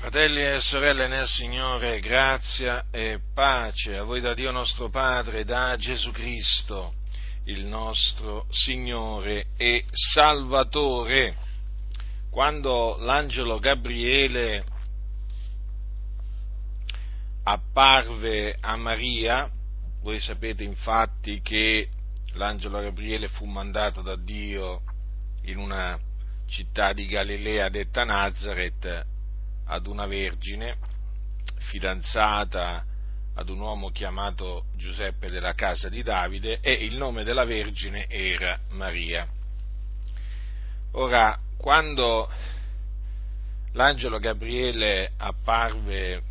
Fratelli e sorelle nel Signore, grazia e pace a voi da Dio nostro Padre, da Gesù Cristo, il nostro Signore e Salvatore. Quando l'angelo Gabriele apparve a Maria, voi sapete infatti che l'angelo Gabriele fu mandato da Dio in una città di Galilea detta Nazareth ad una vergine fidanzata ad un uomo chiamato Giuseppe della casa di Davide e il nome della vergine era Maria. Ora, quando l'angelo Gabriele apparve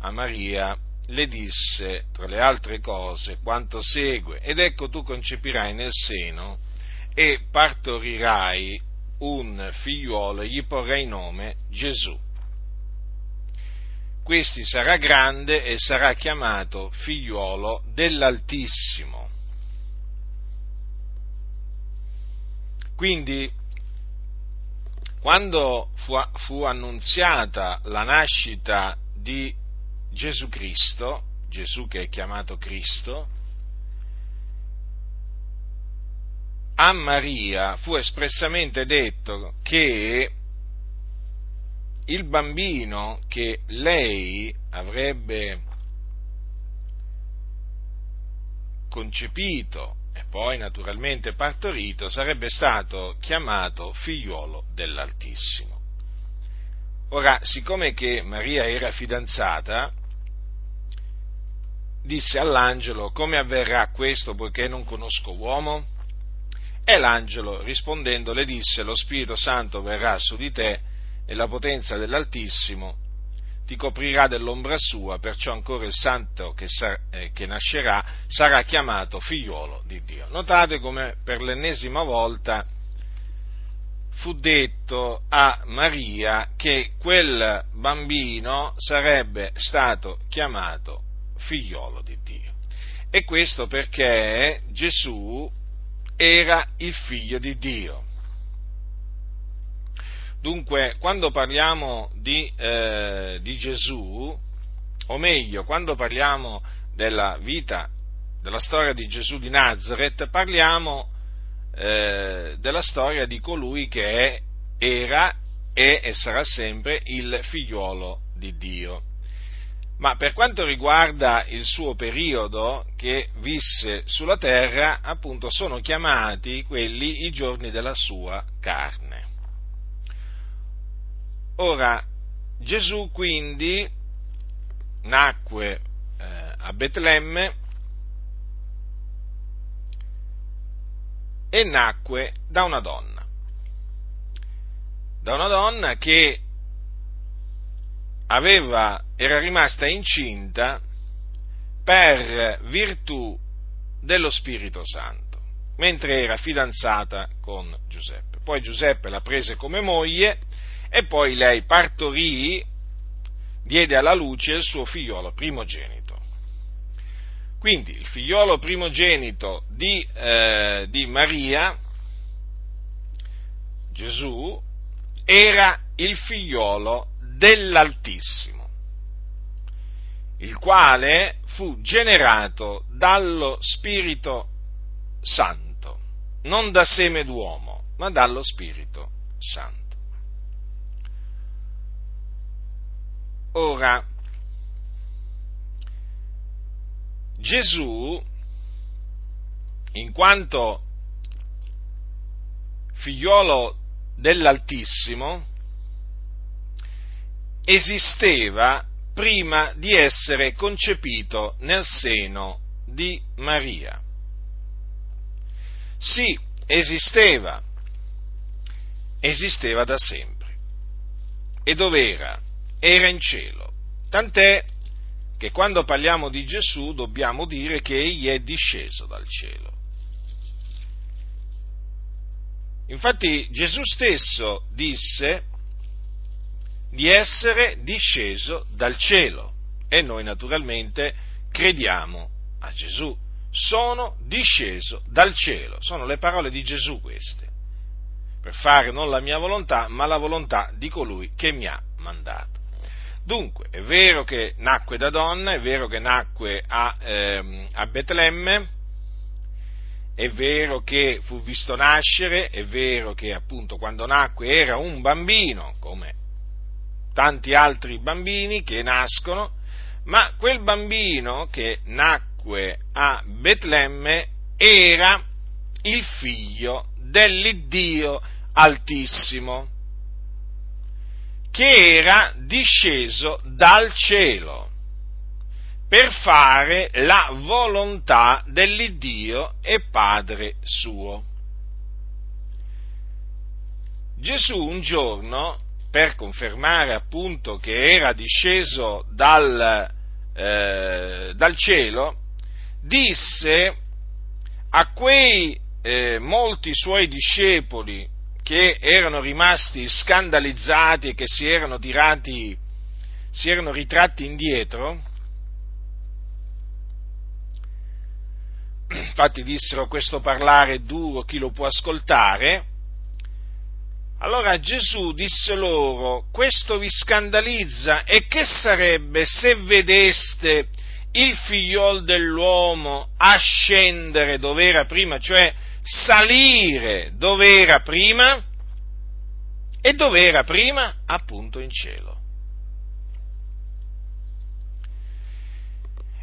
a Maria, le disse, tra le altre cose, quanto segue, ed ecco tu concepirai nel seno e partorirai un figliuolo e gli porrai nome Gesù. Questi sarà grande e sarà chiamato figliuolo dell'Altissimo. Quindi, quando fu, fu annunziata la nascita di Gesù Cristo, Gesù che è chiamato Cristo, a Maria fu espressamente detto che il bambino che lei avrebbe concepito e poi naturalmente partorito sarebbe stato chiamato figliuolo dell'Altissimo. Ora, siccome che Maria era fidanzata, disse all'angelo come avverrà questo poiché non conosco uomo? E l'angelo rispondendo le disse, lo Spirito Santo verrà su di te e la potenza dell'Altissimo ti coprirà dell'ombra sua, perciò ancora il santo che, sa, eh, che, nascerà sarà chiamato figliolo di Dio. Notate come per l'ennesima volta fu detto a Maria che quel bambino sarebbe stato chiamato figliolo di Dio. E questo perché Gesù era il figlio di Dio. Dunque, quando parliamo di, eh, di Gesù, o meglio, quando parliamo della vita, della storia di Gesù di Nazareth, parliamo eh, della storia di colui che è, era, è e sarà sempre il figliuolo di Dio. Ma per quanto riguarda il suo periodo che visse sulla terra, appunto sono chiamati quelli i giorni della sua carne. Ora, Gesù quindi nacque eh, a Betlemme e nacque da una donna, da una donna che aveva, era rimasta incinta per virtù dello Spirito Santo, mentre era fidanzata con Giuseppe. Poi Giuseppe la prese come moglie e poi lei partorì, diede alla luce il suo figliolo primogenito. Quindi il figliolo primogenito di, eh, di Maria, Gesù, era il figliolo dell'Altissimo, il quale fu generato dallo Spirito Santo, non da seme d'uomo, ma dallo Spirito Santo. Ora, Gesù, in quanto figliolo dell'Altissimo, esisteva prima di essere concepito nel seno di Maria. Sì, esisteva, esisteva da sempre. E dov'era? Era in cielo. Tant'è che quando parliamo di Gesù dobbiamo dire che egli è disceso dal cielo. Infatti Gesù stesso disse di essere disceso dal cielo e noi naturalmente crediamo a Gesù. Sono disceso dal cielo, sono le parole di Gesù queste, per fare non la mia volontà, ma la volontà di colui che mi ha mandato. Dunque, è vero che nacque da donna, è vero che nacque a, ehm, a Betlemme, è vero che fu visto nascere, è vero che appunto quando nacque era un bambino, come tanti altri bambini che nascono, ma quel bambino che nacque a Betlemme era il figlio dell'Iddio Altissimo che era disceso dal cielo per fare la volontà dell'Iddio e Padre suo. Gesù un giorno, per confermare appunto che era disceso dal, eh, dal cielo, disse a quei eh, molti suoi discepoli che erano rimasti scandalizzati e che si erano tirati, si erano ritratti indietro, infatti dissero questo parlare è duro, chi lo può ascoltare? Allora Gesù disse loro, questo vi scandalizza e che sarebbe se vedeste il figliol dell'uomo ascendere dove era prima, cioè salire dove era prima e dove era prima? Appunto in cielo.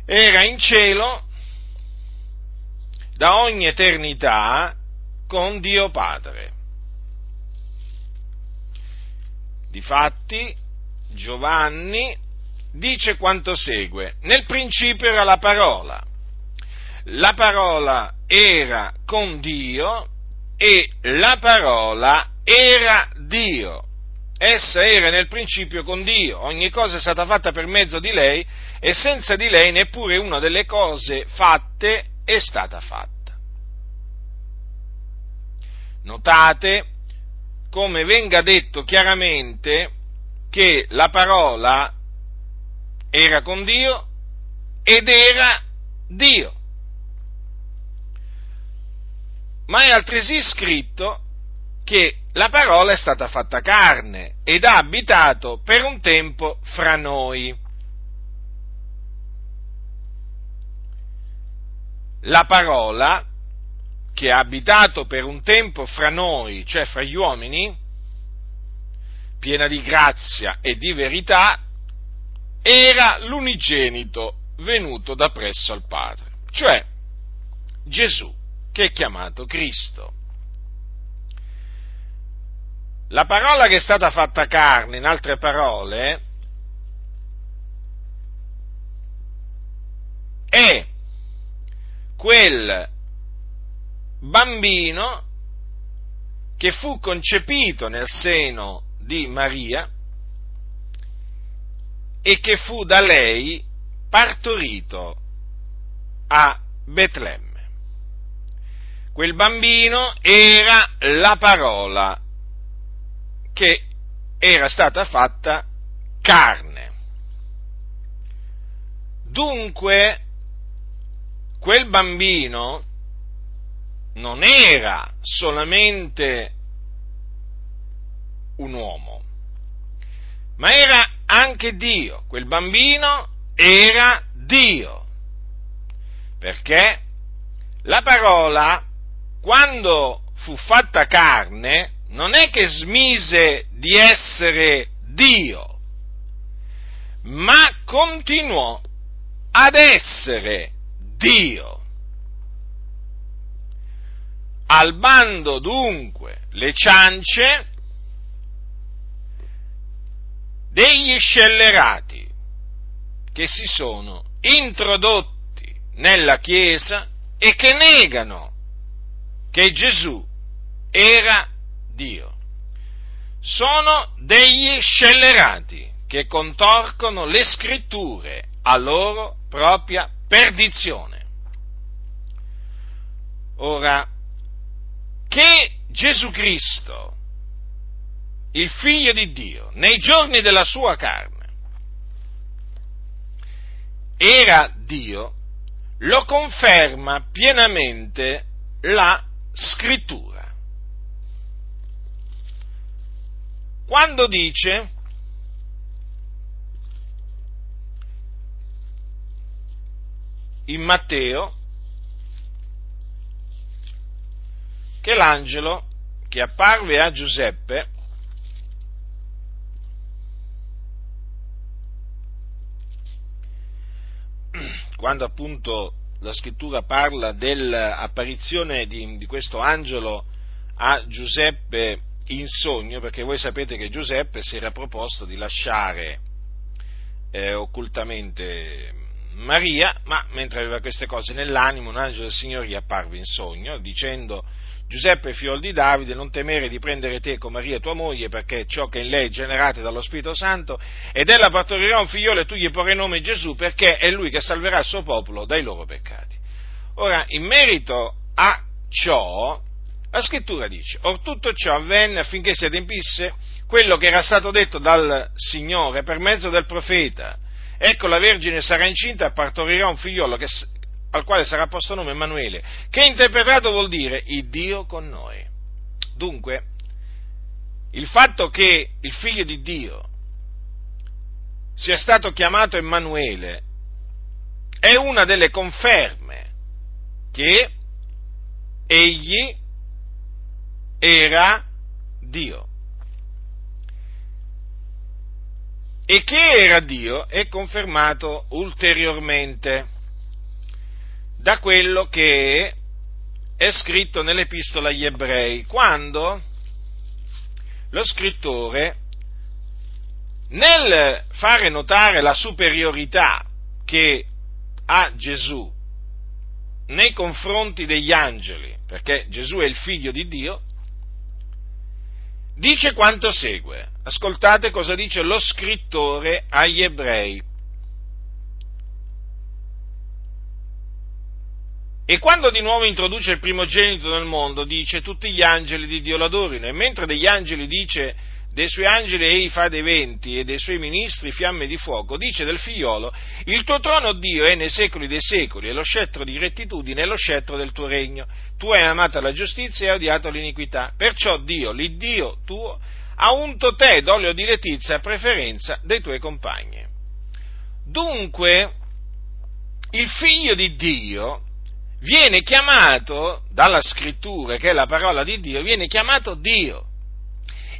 Era in cielo da ogni eternità con Dio Padre. Difatti, Giovanni dice quanto segue. Nel principio era la parola. La parola era con Dio e la parola era Dio. Essa era nel principio con Dio, ogni cosa è stata fatta per mezzo di lei e senza di lei neppure una delle cose fatte è stata fatta. Notate come venga detto chiaramente che la parola era con Dio ed era Dio ma è altresì scritto che la parola è stata fatta carne ed ha abitato per un tempo fra noi. La parola che ha abitato per un tempo fra noi, cioè fra gli uomini, piena di grazia e di verità, era l'unigenito venuto da presso al Padre, cioè Gesù che è chiamato Cristo. La parola che è stata fatta carne, in altre parole, è quel bambino che fu concepito nel seno di Maria e che fu da lei partorito a Betlemme quel bambino era la parola che era stata fatta carne. Dunque, quel bambino non era solamente un uomo, ma era anche Dio. Quel bambino era Dio. Perché la parola quando fu fatta carne, non è che smise di essere Dio, ma continuò ad essere Dio. Al bando dunque le ciance degli scellerati che si sono introdotti nella Chiesa e che negano che Gesù era Dio. Sono degli scellerati che contorcono le scritture a loro propria perdizione. Ora, che Gesù Cristo, il figlio di Dio, nei giorni della sua carne, era Dio, lo conferma pienamente la scrittura. Quando dice in Matteo che l'angelo che apparve a Giuseppe quando appunto la scrittura parla dell'apparizione di, di questo angelo a Giuseppe in sogno, perché voi sapete che Giuseppe si era proposto di lasciare eh, occultamente Maria, ma mentre aveva queste cose nell'animo, un angelo del Signore gli apparve in sogno, dicendo Giuseppe, figlio di Davide, non temere di prendere te con Maria tua moglie, perché ciò che in lei è generato dallo Spirito Santo, ed ella partorirà un figliolo e tu gli porrai nome Gesù, perché è lui che salverà il suo popolo dai loro peccati. Ora, in merito a ciò, la scrittura dice, or tutto ciò avvenne affinché si adempisse quello che era stato detto dal Signore per mezzo del profeta. Ecco la Vergine sarà incinta e partorirà un figliolo che, al quale sarà posto nome Emanuele, che interpretato vuol dire il Dio con noi. Dunque, il fatto che il figlio di Dio sia stato chiamato Emanuele è una delle conferme che egli era Dio. E che era Dio è confermato ulteriormente da quello che è scritto nell'epistola agli ebrei, quando lo scrittore, nel fare notare la superiorità che ha Gesù nei confronti degli angeli, perché Gesù è il figlio di Dio, dice quanto segue. Ascoltate cosa dice lo scrittore agli ebrei. E quando di nuovo introduce il primogenito nel mondo, dice tutti gli angeli di Dio l'adorino, e mentre degli angeli dice dei suoi angeli egli fa dei venti e dei suoi ministri fiamme di fuoco, dice del figliolo, il tuo trono Dio è nei secoli dei secoli, e lo scettro di rettitudine è lo scettro del tuo regno. Tu hai amata la giustizia e hai odiato l'iniquità. Perciò Dio, l'Iddio tuo, ha unto te d'olio di letizia a preferenza dei tuoi compagni. Dunque, il figlio di Dio viene chiamato dalla scrittura, che è la parola di Dio, viene chiamato Dio.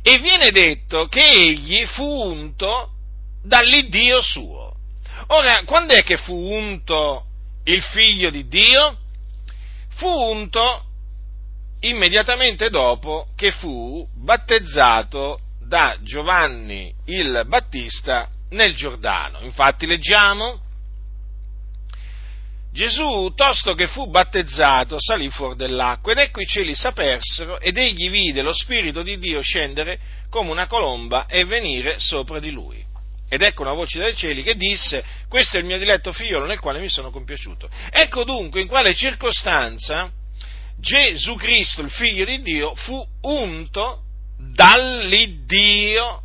E viene detto che egli fu unto dall'Iddio suo. Ora, quando è che fu unto il figlio di Dio? Fu unto immediatamente dopo che fu battezzato da Giovanni il Battista nel Giordano. Infatti leggiamo Gesù, tosto che fu battezzato, salì fuori dell'acqua ed ecco i cieli s'apersero ed egli vide lo Spirito di Dio scendere come una colomba e venire sopra di lui. Ed ecco una voce dai cieli che disse, questo è il mio diletto figliolo nel quale mi sono compiaciuto. Ecco dunque in quale circostanza Gesù Cristo, il figlio di Dio, fu unto dall'Iddio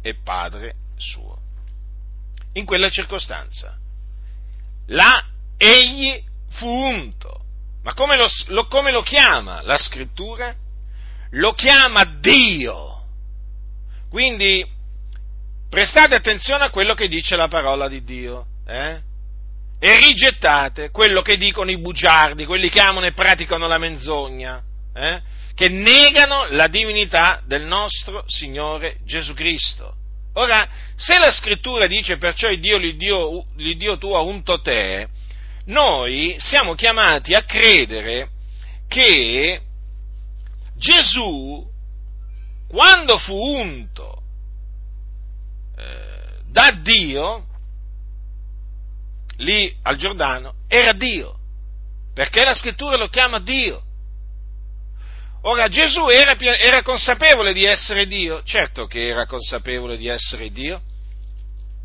e Padre suo. In quella circostanza là egli fu unto. Ma come lo, lo, come lo chiama la scrittura? Lo chiama Dio. Quindi prestate attenzione a quello che dice la parola di Dio. Eh? E rigettate quello che dicono i bugiardi, quelli che amano e praticano la menzogna, eh? che negano la divinità del nostro Signore Gesù Cristo. Ora, se la scrittura dice perciò il Dio, l'Iddio, l'Iddio tuo unto te, noi siamo chiamati a credere che Gesù, quando fu unto eh, da Dio, lì al Giordano, era Dio, perché la scrittura lo chiama Dio. Ora Gesù era, era, consapevole di essere Dio? Certo che era consapevole di essere Dio.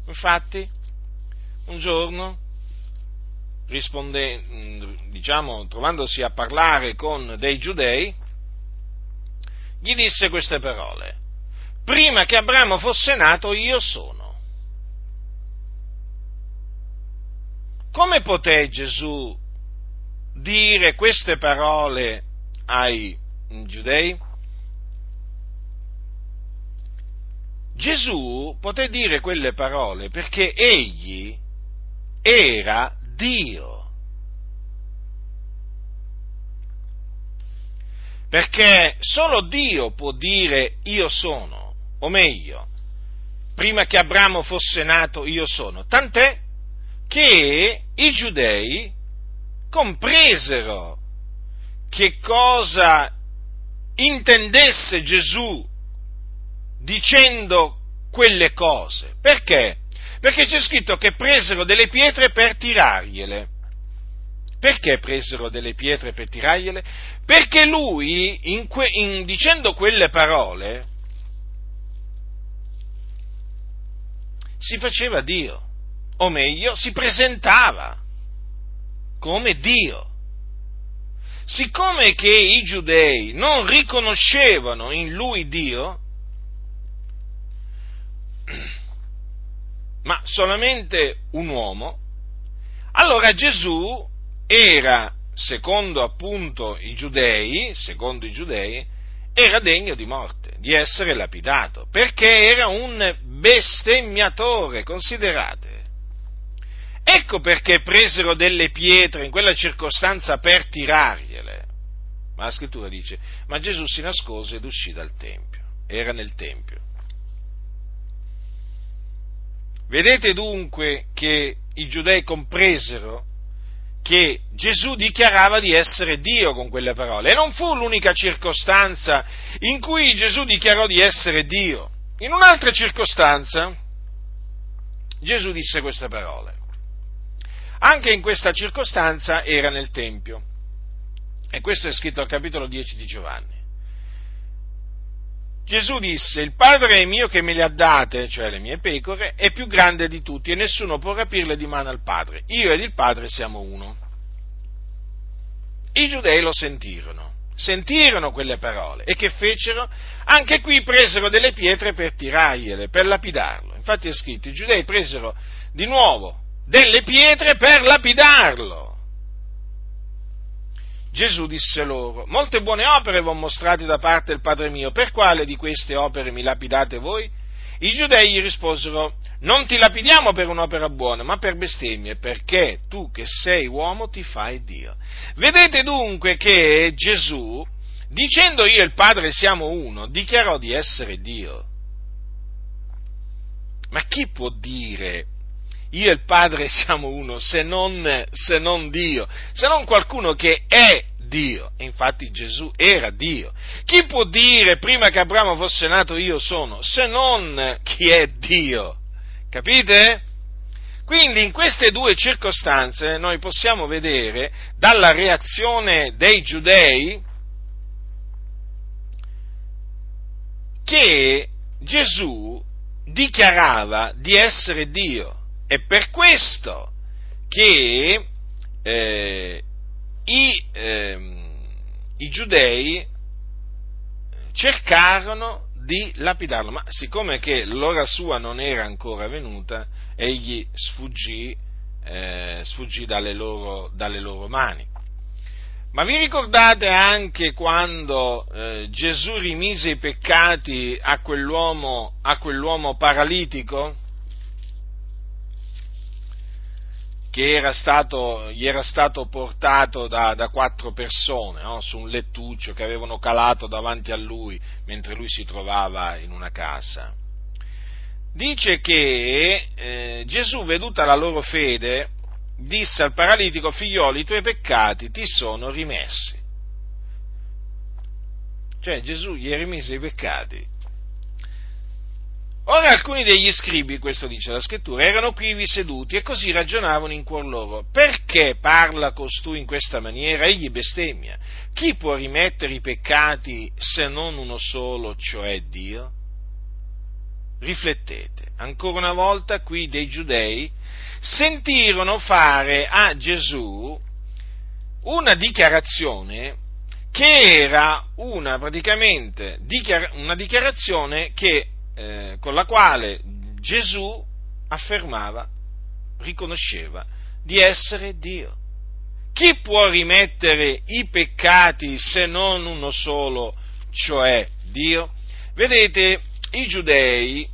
Infatti, un giorno, risponde, diciamo, trovandosi a parlare con dei giudei, gli disse queste parole. Prima che Abramo fosse nato io sono. Come poté Gesù dire queste parole ai giudei? Gesù poté dire quelle parole perché egli era Dio. Perché solo Dio può dire io sono, o meglio, prima che Abramo fosse nato io sono. Tant'è che i giudei compresero che cosa intendesse Gesù dicendo quelle cose. Perché? Perché c'è scritto che presero delle pietre per tirargliele. Perché presero delle pietre per tirargliele? Perché lui, in que, in, dicendo quelle parole, si faceva Dio, o meglio, si presentava come Dio. Siccome che i giudei non riconoscevano in lui Dio, ma solamente un uomo, allora Gesù era, secondo appunto i giudei, secondo i giudei, era degno di morte, di essere lapidato, perché era un bestemmiatore, considerate. Ecco perché presero delle pietre in quella circostanza per tirargliele. Ma la scrittura dice, ma Gesù si nascose ed uscì dal Tempio, era nel Tempio. Vedete dunque che i giudei compresero che Gesù dichiarava di essere Dio con quelle parole. E non fu l'unica circostanza in cui Gesù dichiarò di essere Dio. In un'altra circostanza Gesù disse queste parole. Anche in questa circostanza era nel Tempio. E questo è scritto al capitolo 10 di Giovanni. Gesù disse, il Padre mio che me le ha date, cioè le mie pecore, è più grande di tutti e nessuno può rapirle di mano al Padre. Io ed il Padre siamo uno. I giudei lo sentirono, sentirono quelle parole e che fecero? Anche qui presero delle pietre per tirargliele, per lapidarlo. Infatti è scritto, i giudei presero di nuovo delle pietre per lapidarlo. Gesù disse loro, molte buone opere vi ho mostrate da parte del Padre mio, per quale di queste opere mi lapidate voi? I giudei gli risposero, non ti lapidiamo per un'opera buona, ma per bestemmie, perché tu che sei uomo ti fai Dio. Vedete dunque che Gesù, dicendo io e il Padre siamo uno, dichiarò di essere Dio. Ma chi può dire io e il Padre siamo uno, se non, se non Dio, se non qualcuno che è Dio. infatti Gesù era Dio. Chi può dire prima che Abramo fosse nato io sono, se non chi è Dio? Capite? Quindi in queste due circostanze noi possiamo vedere dalla reazione dei giudei che Gesù dichiarava di essere Dio. È per questo che eh, i, eh, i giudei cercarono di lapidarlo, ma siccome che l'ora sua non era ancora venuta, egli sfuggì, eh, sfuggì dalle, loro, dalle, loro, mani. Ma vi ricordate anche quando eh, Gesù rimise i peccati a quell'uomo, a quell'uomo paralitico? Che era stato, gli era stato portato da, da quattro persone no? su un lettuccio che avevano calato davanti a lui mentre lui si trovava in una casa. Dice che eh, Gesù, veduta la loro fede, disse al paralitico, figlioli, i tuoi peccati ti sono rimessi. Cioè Gesù gli rimise i peccati Ora alcuni degli scribi, questo dice la scrittura, erano quivi seduti e così ragionavano in cuor loro. Perché parla costui in questa maniera? Egli bestemmia. Chi può rimettere i peccati se non uno solo, cioè Dio? Riflettete, ancora una volta qui dei giudei sentirono fare a Gesù una dichiarazione che era una praticamente una dichiarazione che eh, con la quale Gesù affermava, riconosceva di essere Dio. Chi può rimettere i peccati se non uno solo, cioè Dio? Vedete, i giudei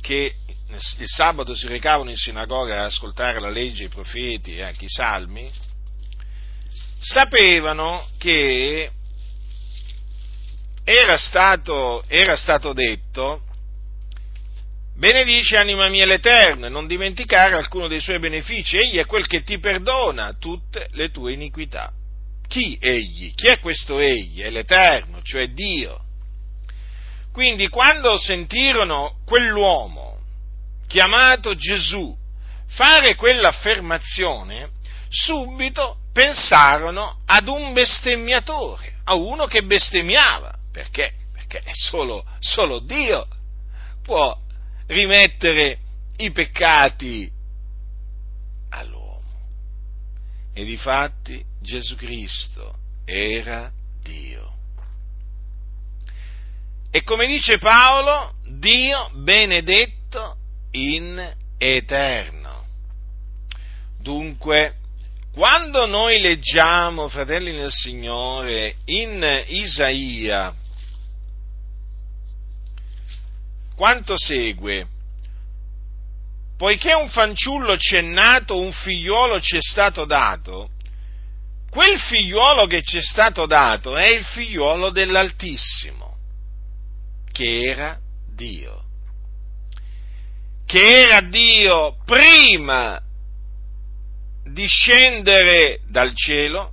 che il sabato si recavano in sinagoga ad ascoltare la legge, i profeti e anche i salmi, sapevano che era stato, era stato detto Benedice anima mia l'Eterno e non dimenticare alcuno dei suoi benefici, egli è quel che ti perdona tutte le tue iniquità. Chi egli? Chi è questo egli? È l'Eterno, cioè Dio. Quindi quando sentirono quell'uomo chiamato Gesù fare quell'affermazione, subito pensarono ad un bestemmiatore, a uno che bestemmiava. Perché? Perché solo, solo Dio può rimettere i peccati all'uomo. E difatti Gesù Cristo era Dio. E come dice Paolo, Dio benedetto in eterno. Dunque, quando noi leggiamo, fratelli nel Signore, in Isaia, quanto segue, poiché un fanciullo ci è nato, un figliuolo ci è stato dato, quel figliuolo che ci è stato dato è il figliuolo dell'Altissimo, che era Dio, che era Dio prima di scendere dal cielo,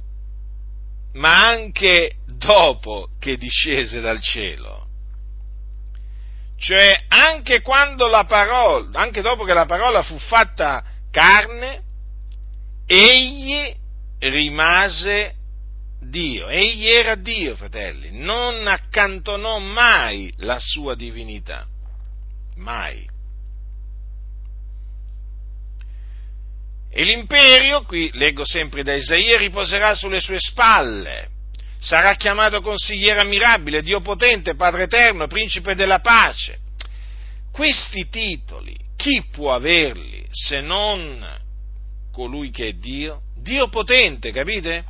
ma anche dopo che discese dal cielo. Cioè, anche quando la parola, anche dopo che la parola fu fatta carne, egli rimase Dio, egli era Dio, fratelli, non accantonò mai la sua divinità, mai. E l'imperio, qui leggo sempre da Isaia, riposerà sulle sue spalle. Sarà chiamato consigliere ammirabile, Dio potente, Padre eterno, principe della pace. Questi titoli, chi può averli se non colui che è Dio? Dio potente, capite?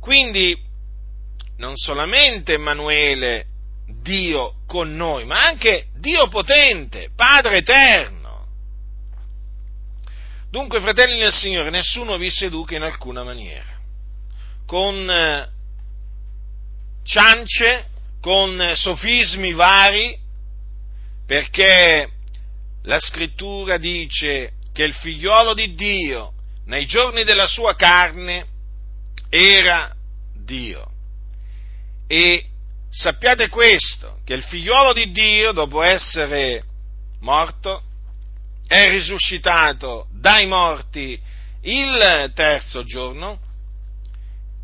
Quindi, non solamente Emanuele, Dio con noi, ma anche Dio potente, Padre eterno. Dunque, fratelli nel Signore, nessuno vi seduca in alcuna maniera, con eh, ciance, con sofismi vari, perché la scrittura dice che il figliolo di Dio, nei giorni della sua carne, era Dio. E sappiate questo, che il figliolo di Dio, dopo essere morto, è risuscitato dai morti il terzo giorno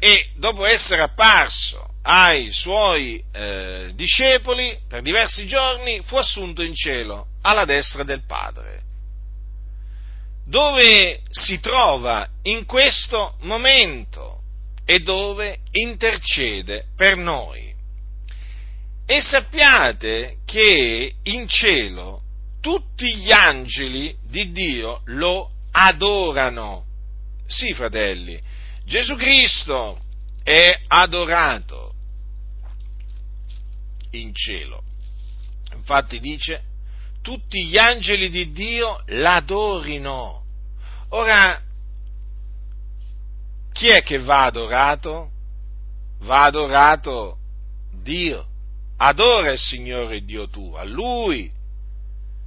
e dopo essere apparso ai suoi eh, discepoli per diversi giorni fu assunto in cielo alla destra del Padre, dove si trova in questo momento e dove intercede per noi. E sappiate che in cielo tutti gli angeli di Dio lo adorano. Sì, fratelli, Gesù Cristo è adorato in cielo. Infatti dice, tutti gli angeli di Dio l'adorino. Ora, chi è che va adorato? Va adorato Dio. Adora il Signore Dio tuo, a Lui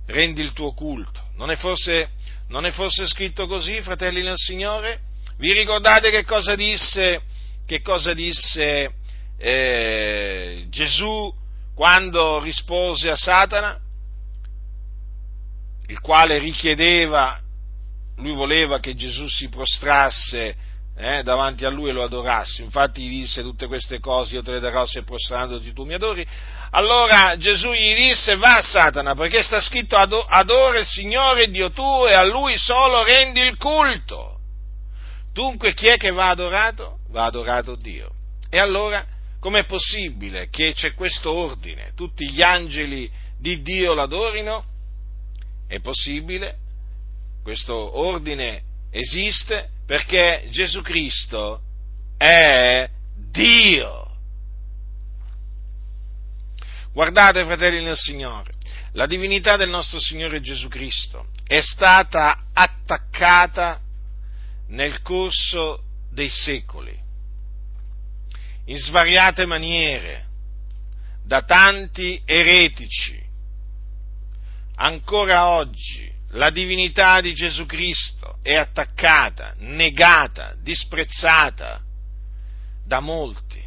rendi il tuo culto. Non è forse, non è forse scritto così, fratelli nel Signore? Vi ricordate che cosa disse, che cosa disse eh, Gesù quando rispose a Satana? Il quale richiedeva, lui voleva che Gesù si prostrasse eh, davanti a lui e lo adorassi. Infatti gli disse tutte queste cose, io te le darò se prostrandoti tu mi adori. Allora Gesù gli disse, va Satana, perché sta scritto adora il Signore Dio tuo e a Lui solo rendi il culto. Dunque chi è che va adorato? Va adorato Dio. E allora com'è possibile che c'è questo ordine? Tutti gli angeli di Dio l'adorino? È possibile? Questo ordine esiste perché Gesù Cristo è Dio. Guardate, fratelli nel Signore, La divinità del nostro Signore Gesù Cristo è stata attaccata nel corso dei secoli, in svariate maniere, da tanti eretici. Ancora oggi la divinità di Gesù Cristo è attaccata, negata, disprezzata da molti.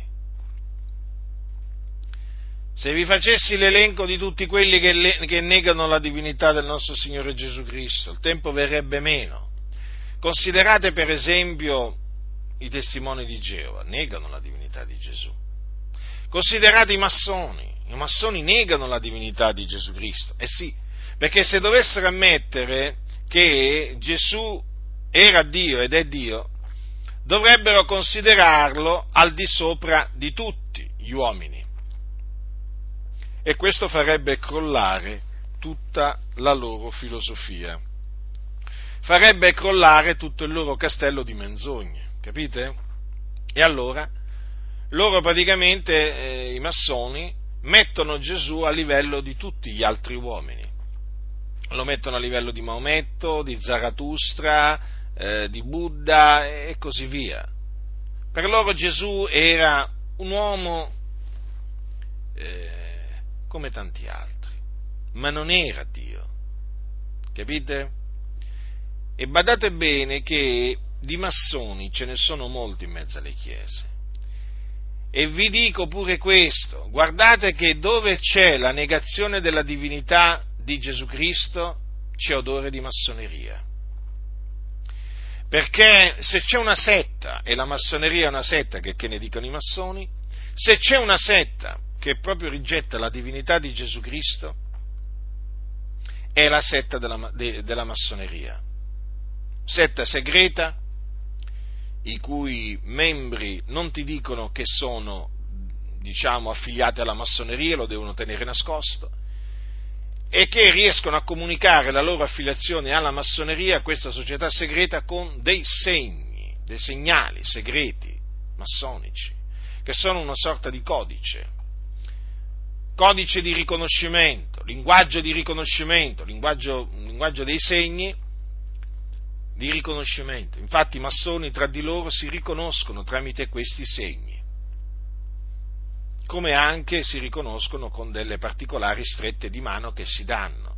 Se vi facessi l'elenco di tutti quelli che, le, che, negano la divinità del nostro Signore Gesù Cristo, il tempo verrebbe meno. Considerate per esempio i testimoni di Geova, negano la divinità di Gesù. Considerate i massoni, i massoni negano la divinità di Gesù Cristo. Eh sì, perché se dovessero ammettere che Gesù era Dio ed è Dio, dovrebbero considerarlo al di sopra di tutti gli uomini. E questo farebbe crollare tutta la loro filosofia. Farebbe crollare tutto il loro castello di menzogne, capite? E allora loro praticamente, eh, i massoni, mettono Gesù a livello di tutti gli altri uomini lo mettono a livello di Maometto, di Zarathustra, eh, di Buddha e così via. Per loro Gesù era un uomo eh, come tanti altri, ma non era Dio. Capite? E badate bene che di massoni ce ne sono molti in mezzo alle chiese. E vi dico pure questo, guardate che dove c'è la negazione della divinità di Gesù Cristo c'è odore di massoneria. Perché se c'è una setta, e la massoneria è una setta che, che ne dicono i massoni, se c'è una setta che proprio rigetta la divinità di Gesù Cristo, è la setta della, de, della massoneria. Setta segreta, i cui membri non ti dicono che sono, diciamo, affiliati alla massoneria, lo devono tenere nascosto, e che riescono a comunicare la loro affiliazione alla massoneria, a questa società segreta, con dei segni, dei segnali segreti massonici, che sono una sorta di codice, codice di riconoscimento, linguaggio di riconoscimento, linguaggio, linguaggio dei segni di riconoscimento. Infatti i massoni tra di loro si riconoscono tramite questi segni come anche si riconoscono con delle particolari strette di mano che si danno.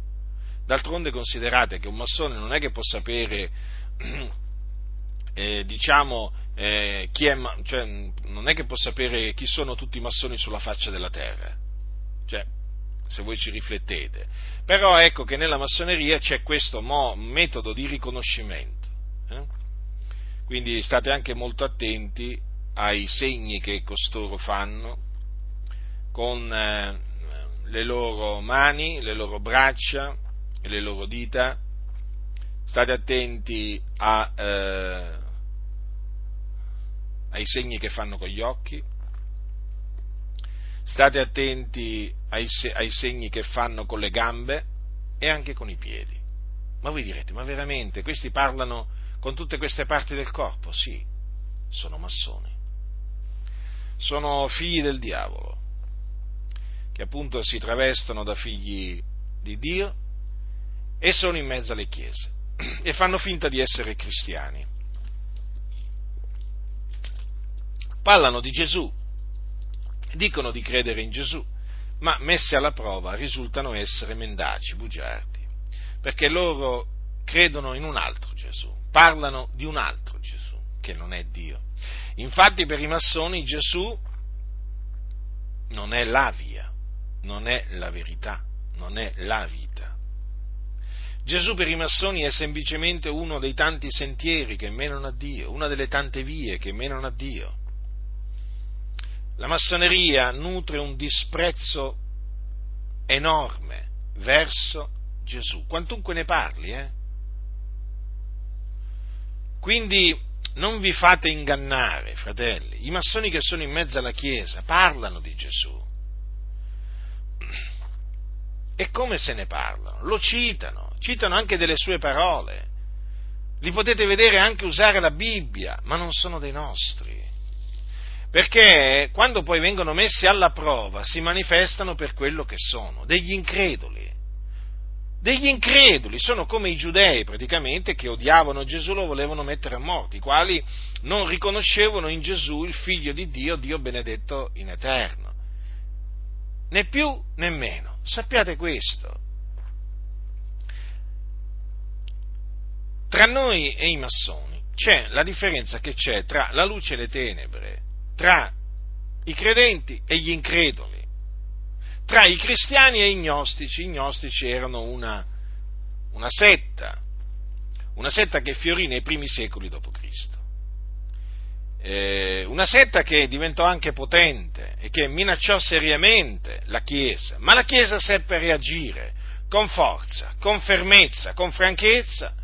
D'altronde considerate che un massone non è che può sapere, eh, diciamo, eh, chi è, cioè, non è che può sapere chi sono tutti i massoni sulla faccia della terra, cioè, se voi ci riflettete. Però ecco che nella massoneria c'è questo mo- metodo di riconoscimento. Eh? Quindi state anche molto attenti ai segni che costoro fanno con eh, le loro mani, le loro braccia e le loro dita, state attenti a, eh, ai segni che fanno con gli occhi, state attenti ai, ai segni che fanno con le gambe e anche con i piedi. Ma voi direte, ma veramente questi parlano con tutte queste parti del corpo? Sì, sono massoni. Sono figli del diavolo che appunto si travestono da figli di Dio e sono in mezzo alle chiese e fanno finta di essere cristiani. Parlano di Gesù, dicono di credere in Gesù, ma messi alla prova risultano essere mendaci, bugiardi, perché loro credono in un altro Gesù, parlano di un altro Gesù, che non è Dio. Infatti per i massoni Gesù non è la via, non è la verità, non è la vita. Gesù per i massoni è semplicemente uno dei tanti sentieri che menano a Dio, una delle tante vie che menano a Dio. La massoneria nutre un disprezzo enorme verso Gesù, quantunque ne parli, eh? Quindi non vi fate ingannare, fratelli, i massoni che sono in mezzo alla Chiesa parlano di Gesù, e come se ne parlano? Lo citano, citano anche delle sue parole. Li potete vedere anche usare la Bibbia, ma non sono dei nostri. Perché quando poi vengono messi alla prova si manifestano per quello che sono, degli increduli. degli increduli, sono come i giudei praticamente che odiavano Gesù, lo volevano mettere a morte, i quali non riconoscevano in Gesù il figlio di Dio, Dio benedetto in eterno. Né più né meno. Sappiate questo. Tra noi e i massoni c'è la differenza che c'è tra la luce e le tenebre, tra i credenti e gli increduli tra i cristiani e i gnostici. I gnostici erano una, una setta, una setta che fiorì nei primi secoli d.C. Eh, una setta che diventò anche potente e che minacciò seriamente la Chiesa, ma la Chiesa seppe reagire con forza, con fermezza, con franchezza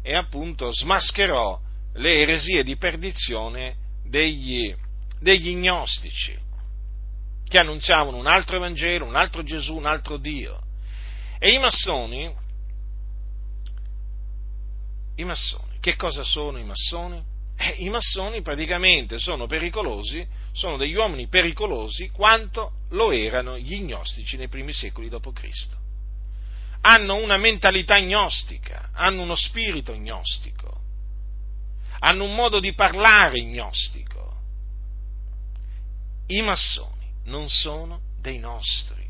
e appunto smascherò le eresie di perdizione degli, degli gnostici che annunziavano un altro Evangelo, un altro Gesù, un altro Dio. E i massoni, i massoni, che cosa sono i massoni? Eh, I massoni praticamente sono pericolosi, sono degli uomini pericolosi quanto lo erano gli gnostici nei primi secoli d.C. Hanno una mentalità gnostica, hanno uno spirito gnostico, hanno un modo di parlare gnostico. I massoni non sono dei nostri.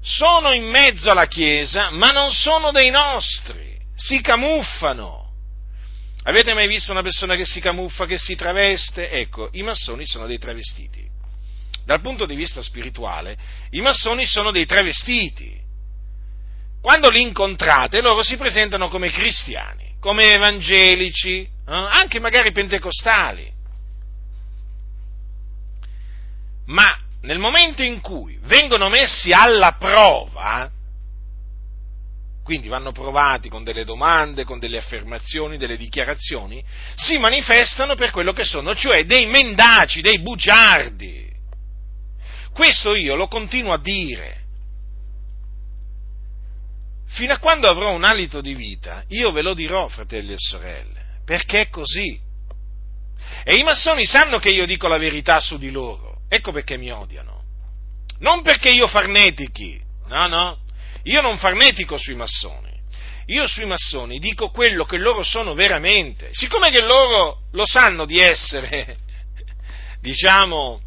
Sono in mezzo alla Chiesa, ma non sono dei nostri. Si camuffano. Avete mai visto una persona che si camuffa, che si traveste? Ecco, i massoni sono dei travestiti. Dal punto di vista spirituale, i massoni sono dei travestiti. Quando li incontrate, loro si presentano come cristiani, come evangelici, eh? anche magari pentecostali. Ma nel momento in cui vengono messi alla prova, quindi vanno provati con delle domande, con delle affermazioni, delle dichiarazioni, si manifestano per quello che sono, cioè dei mendaci, dei bugiardi. Questo io lo continuo a dire. Fino a quando avrò un alito di vita, io ve lo dirò, fratelli e sorelle, perché è così. E i massoni sanno che io dico la verità su di loro Ecco perché mi odiano. Non perché io farnetichi, no, no, io non farnetico sui massoni. Io sui massoni dico quello che loro sono veramente. Siccome che loro lo sanno di essere, diciamo,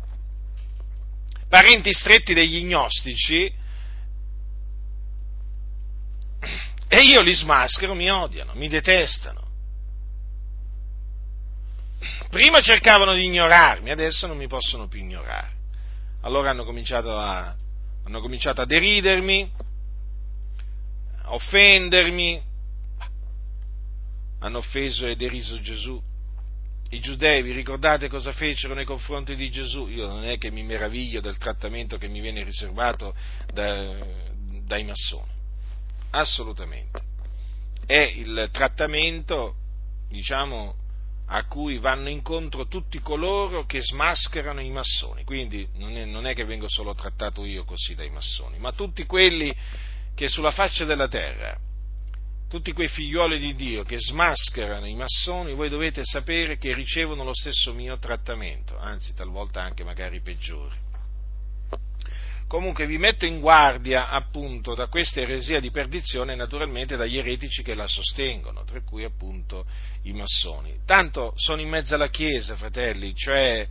parenti stretti degli gnostici, e io li smaschero, mi odiano, mi detestano. Prima cercavano di ignorarmi, adesso non mi possono più ignorare. Allora hanno cominciato a, hanno cominciato a deridermi, a offendermi, hanno offeso e deriso Gesù. I giudei, vi ricordate cosa fecero nei confronti di Gesù? Io non è che mi meraviglio del trattamento che mi viene riservato da, dai massoni, assolutamente. È il trattamento, diciamo, a cui vanno incontro tutti coloro che smascherano i massoni. Quindi non è, non è, che vengo solo trattato io così dai massoni, ma tutti quelli che sulla faccia della terra, tutti quei figlioli di Dio che smascherano i massoni, voi dovete sapere che ricevono lo stesso mio trattamento, anzi talvolta anche magari peggiori. Comunque vi metto in guardia appunto da questa eresia di perdizione naturalmente dagli eretici che la sostengono, tra cui appunto i massoni. Tanto sono in mezzo alla Chiesa, fratelli, cioè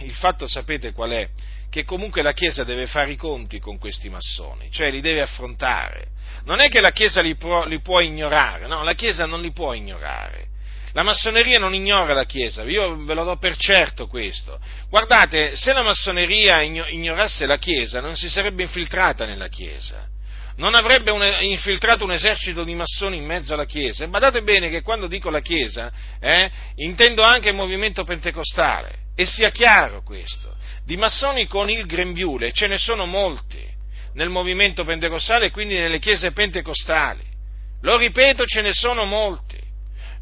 il fatto sapete qual è? Che comunque la Chiesa deve fare i conti con questi massoni, cioè li deve affrontare. Non è che la Chiesa li può, li può ignorare, no, la Chiesa non li può ignorare. La massoneria non ignora la Chiesa, io ve lo do per certo questo. Guardate, se la massoneria ignorasse la Chiesa non si sarebbe infiltrata nella Chiesa, non avrebbe un, infiltrato un esercito di massoni in mezzo alla Chiesa. E badate bene che quando dico la Chiesa eh, intendo anche il movimento pentecostale, e sia chiaro questo. Di massoni con il grembiule ce ne sono molti nel movimento pentecostale e quindi nelle chiese pentecostali. Lo ripeto, ce ne sono molti.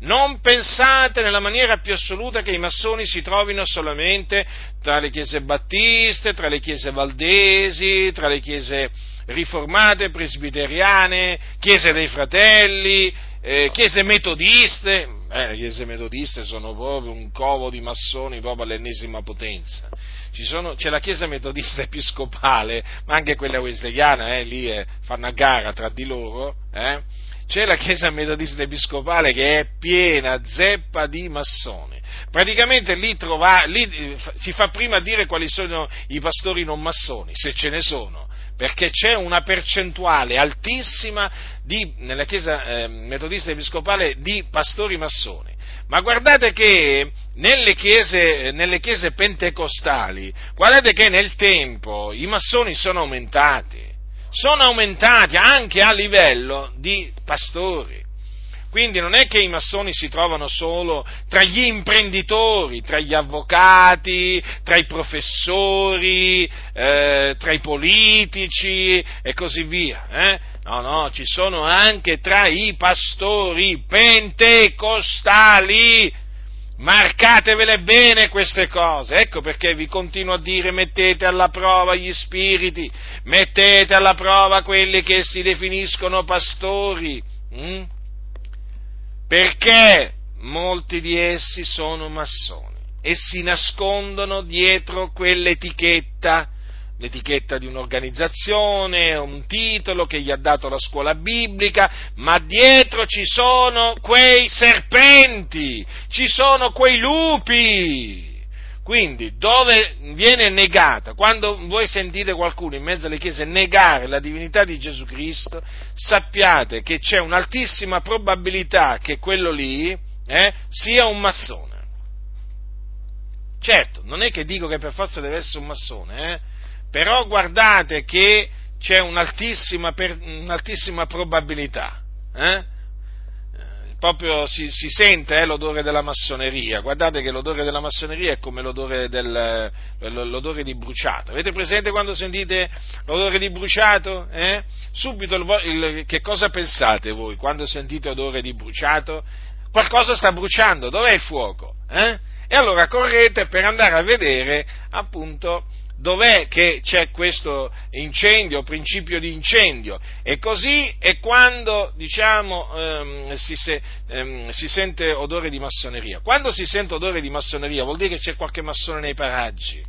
Non pensate nella maniera più assoluta che i massoni si trovino solamente tra le chiese battiste, tra le chiese valdesi, tra le chiese riformate, presbiteriane, chiese dei fratelli, eh, chiese metodiste. Eh, le chiese metodiste sono proprio un covo di massoni proprio all'ennesima potenza. sono, c'è la Chiesa metodista episcopale, ma anche quella wesleyana, eh, lì eh, fanno a gara tra di loro, eh, c'è la Chiesa metodista episcopale che è piena, zeppa di massoni. Praticamente lì, trova, lì eh, si fa prima dire quali sono i pastori non massoni, se ce ne sono, perché c'è una percentuale altissima di, nella Chiesa eh, metodista episcopale di pastori massoni. Ma guardate che nelle chiese, nelle chiese pentecostali, guardate che nel tempo i massoni sono aumentati sono aumentati anche a livello di pastori. Quindi non è che i massoni si trovano solo tra gli imprenditori, tra gli avvocati, tra i professori, eh, tra i politici e così via. Eh? No, no, ci sono anche tra i pastori pentecostali Marcatevele bene queste cose, ecco perché vi continuo a dire mettete alla prova gli spiriti, mettete alla prova quelli che si definiscono pastori, hm? perché molti di essi sono massoni e si nascondono dietro quell'etichetta l'etichetta di un'organizzazione, un titolo che gli ha dato la scuola biblica, ma dietro ci sono quei serpenti, ci sono quei lupi. Quindi dove viene negata, quando voi sentite qualcuno in mezzo alle chiese negare la divinità di Gesù Cristo, sappiate che c'è un'altissima probabilità che quello lì eh, sia un massone. Certo, non è che dico che per forza deve essere un massone, eh, però guardate che c'è un'altissima, un'altissima probabilità, eh? eh proprio si, si sente eh, l'odore della massoneria, guardate che l'odore della massoneria è come l'odore, del, l'odore di bruciato, avete presente quando sentite l'odore di bruciato? Eh? Subito il, il, che cosa pensate voi quando sentite odore di bruciato? Qualcosa sta bruciando, dov'è il fuoco? Eh? E allora correte per andare a vedere appunto dov'è che c'è questo incendio, principio di incendio. E così è quando, diciamo, ehm, si, se, ehm, si, sente odore di massoneria. Quando si sente odore di massoneria vuol dire che c'è qualche massone nei paraggi.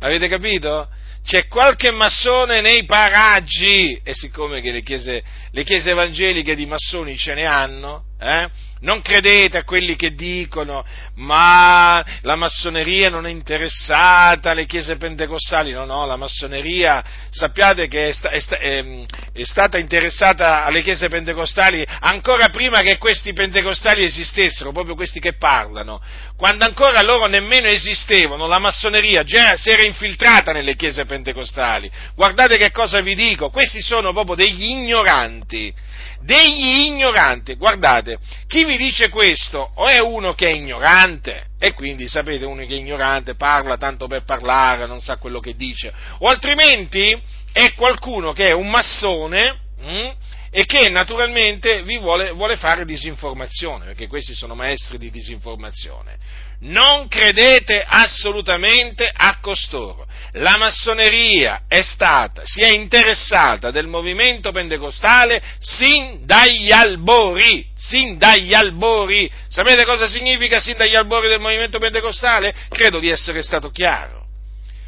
Avete capito? C'è qualche massone nei paraggi e siccome le chiese, le chiese evangeliche di massoni ce ne hanno, eh, non credete a quelli che dicono ma la massoneria non è interessata alle chiese pentecostali, no, no, la massoneria sappiate che è, sta, è, è, è, stata interessata alle chiese pentecostali ancora prima che questi pentecostali esistessero, proprio questi che parlano, quando ancora loro nemmeno esistevano, la massoneria già si era infiltrata nelle chiese pentecostali. Guardate che cosa vi dico, questi sono proprio degli ignoranti degli ignoranti. Guardate, chi vi dice questo o è uno che è ignorante, e quindi sapete, uno che è ignorante parla tanto per parlare, non sa quello che dice, o altrimenti è qualcuno che è un massone mh, hm, e che naturalmente vi vuole, vuole fare disinformazione, perché questi sono maestri di disinformazione. Non credete assolutamente a costoro. La massoneria è stata, si è interessata del movimento pentecostale sin dagli albori, sin dagli albori. Sapete cosa significa sin dagli albori del movimento pentecostale? Credo di essere stato chiaro.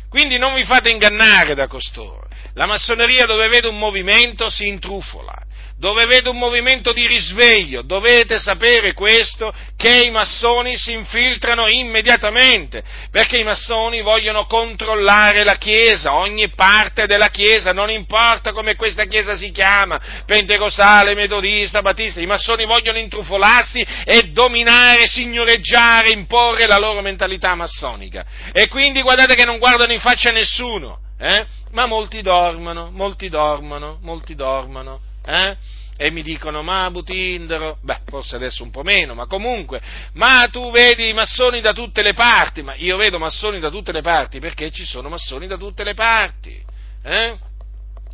Quindi non vi fate ingannare da costoro. La massoneria dove vede un movimento si intrufola dove vede un movimento di risveglio, dovete sapere questo, che i massoni si infiltrano immediatamente, perché i massoni vogliono controllare la Chiesa, ogni parte della Chiesa, non importa come questa Chiesa si chiama, pentecostale, metodista, battista, i massoni vogliono intrufolarsi e dominare, signoreggiare, imporre la loro mentalità massonica. E quindi guardate che non guardano in faccia nessuno, eh? ma molti dormono, molti dormono, molti dormono eh? E mi dicono, ma Butindaro, beh, forse adesso un po' meno, ma comunque, ma tu vedi massoni da tutte le parti, ma io vedo massoni da tutte le parti perché ci sono massoni da tutte le parti, eh?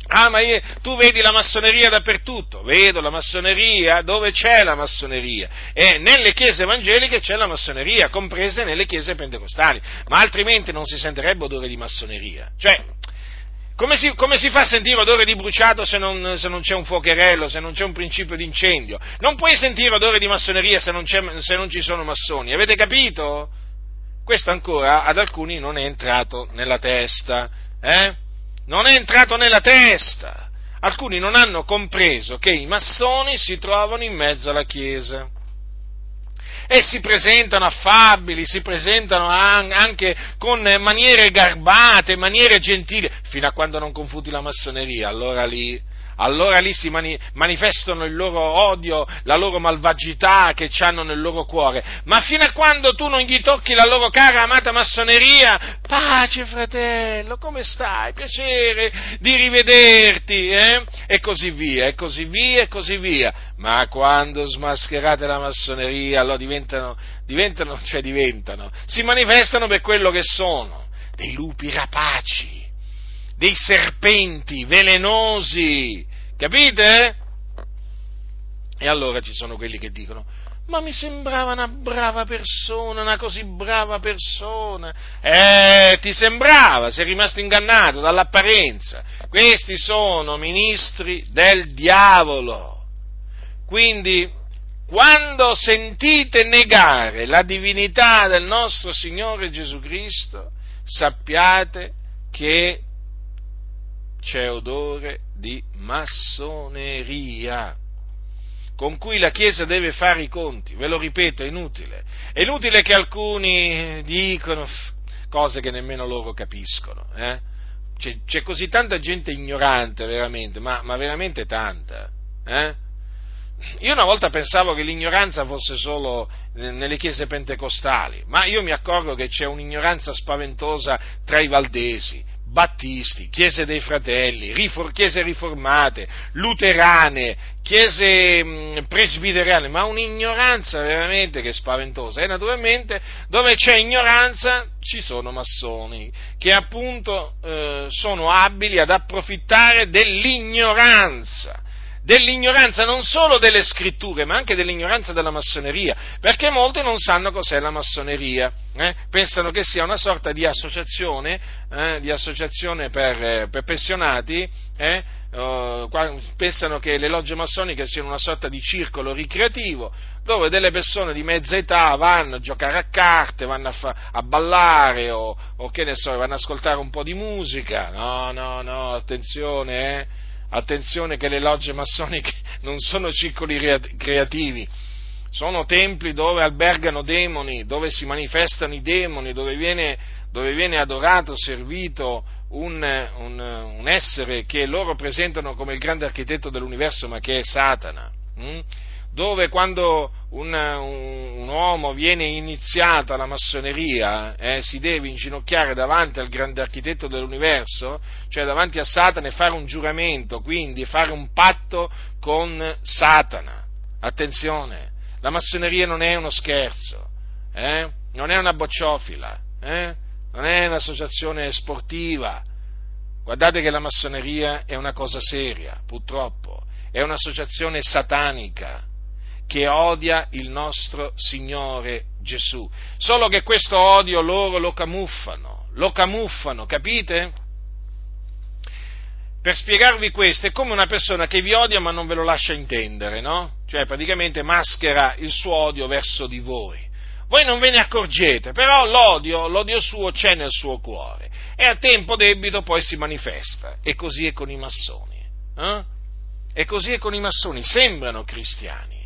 Ah, ma io, tu vedi la massoneria dappertutto, vedo la massoneria dove c'è la massoneria e nelle chiese evangeliche c'è la massoneria, comprese nelle chiese pentecostali, ma altrimenti non si sentirebbe odore di massoneria. Cioè, come si, come si, fa a sentire odore di bruciato se non, se non, c'è un fuocherello, se non c'è un principio di incendio? Non puoi sentire odore di massoneria se non, se non ci sono massoni, avete capito? questo ancora ad alcuni non è entrato nella testa, eh? Non è entrato nella testa. Alcuni non hanno compreso che i massoni si trovano in mezzo alla Chiesa e si presentano affabili, si presentano anche con maniere garbate, maniere gentili, fino a quando non confuti la massoneria, allora lì allora lì si mani- manifestano il loro odio, la loro malvagità che hanno nel loro cuore. Ma fino a quando tu non gli tocchi la loro cara amata massoneria, pace fratello, come stai? Piacere di rivederti, eh? E così via, e così via, e così via. Ma quando smascherate la massoneria, allora diventano, diventano, cioè diventano, si manifestano per quello che sono, dei lupi rapaci dei serpenti velenosi, capite? E allora ci sono quelli che dicono, ma mi sembrava una brava persona, una così brava persona. Eh, ti sembrava, sei rimasto ingannato dall'apparenza. Questi sono ministri del diavolo. Quindi, quando sentite negare la divinità del nostro Signore Gesù Cristo, sappiate che c'è odore di massoneria con cui la Chiesa deve fare i conti. Ve lo ripeto, è inutile. È inutile che alcuni dicono cose che nemmeno loro capiscono. Eh? C'è, c'è, così tanta gente ignorante, veramente, ma, ma veramente tanta. Eh? Io una volta pensavo che l'ignoranza fosse solo nelle chiese pentecostali, ma io mi accorgo che c'è un'ignoranza spaventosa tra i valdesi, battisti, chiese dei fratelli, rifor- chiese riformate, luterane, chiese mh, presbiteriane, ma un'ignoranza veramente che è spaventosa. E naturalmente dove c'è ignoranza ci sono massoni, che appunto eh, sono abili ad approfittare dell'ignoranza dell'ignoranza non solo delle scritture, ma anche dell'ignoranza della massoneria, perché molti non sanno cos'è la massoneria, eh? pensano che sia una sorta di associazione, eh? di associazione per, eh, per pensionati, uh, pensano che le logge massoniche siano una sorta di circolo ricreativo, dove delle persone di mezza età vanno a giocare a carte, vanno a, fa, a ballare o, o, che ne so, vanno ad ascoltare un po' di musica, no, no, no, attenzione, eh? Attenzione che le logge massoniche non sono circoli creativi, sono templi dove albergano demoni, dove si manifestano i demoni, dove viene, dove viene adorato, servito un, un, un, essere che loro presentano come il grande architetto dell'universo, ma che è Satana. Hm? Dove quando un, un, uomo viene iniziato alla massoneria eh, si deve inginocchiare davanti al grande architetto dell'universo, cioè davanti a Satana e fare un giuramento, quindi fare un patto con Satana. Attenzione, la massoneria non è uno scherzo, eh? non è una bocciofila, eh? non è un'associazione sportiva. Guardate che la massoneria è una cosa seria, purtroppo, è un'associazione satanica che odia il nostro Signore Gesù. Solo che questo odio loro lo camuffano, lo camuffano, capite? Per spiegarvi questo è come una persona che vi odia ma non ve lo lascia intendere, no? Cioè praticamente maschera il suo odio verso di voi. Voi non ve ne accorgete, però l'odio, l'odio suo c'è nel suo cuore e a tempo debito poi si manifesta. E così è con i massoni. Eh? E così è con i massoni, sembrano cristiani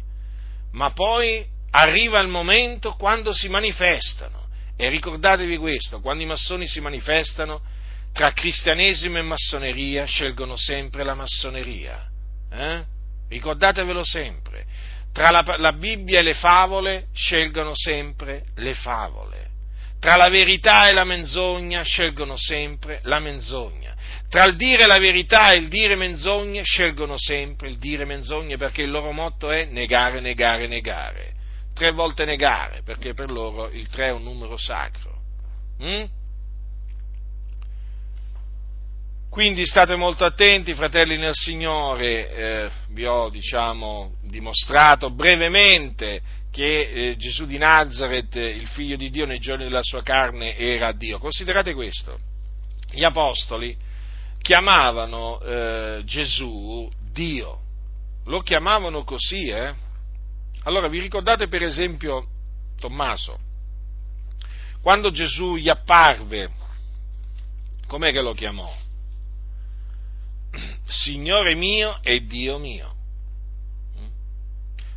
ma poi arriva il momento quando si manifestano. E ricordatevi questo, quando i massoni si manifestano, tra cristianesimo e massoneria scelgono sempre la massoneria. Eh? Ricordatevelo sempre. Tra la, la Bibbia e le favole scelgono sempre le favole. Tra la verità e la menzogna scelgono sempre la menzogna. Tra il dire la verità e il dire menzogne scelgono sempre il dire menzogne perché il loro motto è negare, negare, negare. Tre volte negare perché per loro il tre è un numero sacro. Mm? Quindi state molto attenti, fratelli nel Signore, eh, vi ho diciamo, dimostrato brevemente che eh, Gesù di Nazareth, il figlio di Dio nei giorni della sua carne, era Dio. Considerate questo, gli apostoli chiamavano eh, Gesù Dio, lo chiamavano così, eh? Allora vi ricordate per esempio Tommaso, quando Gesù gli apparve, com'è che lo chiamò? Signore mio e Dio mio.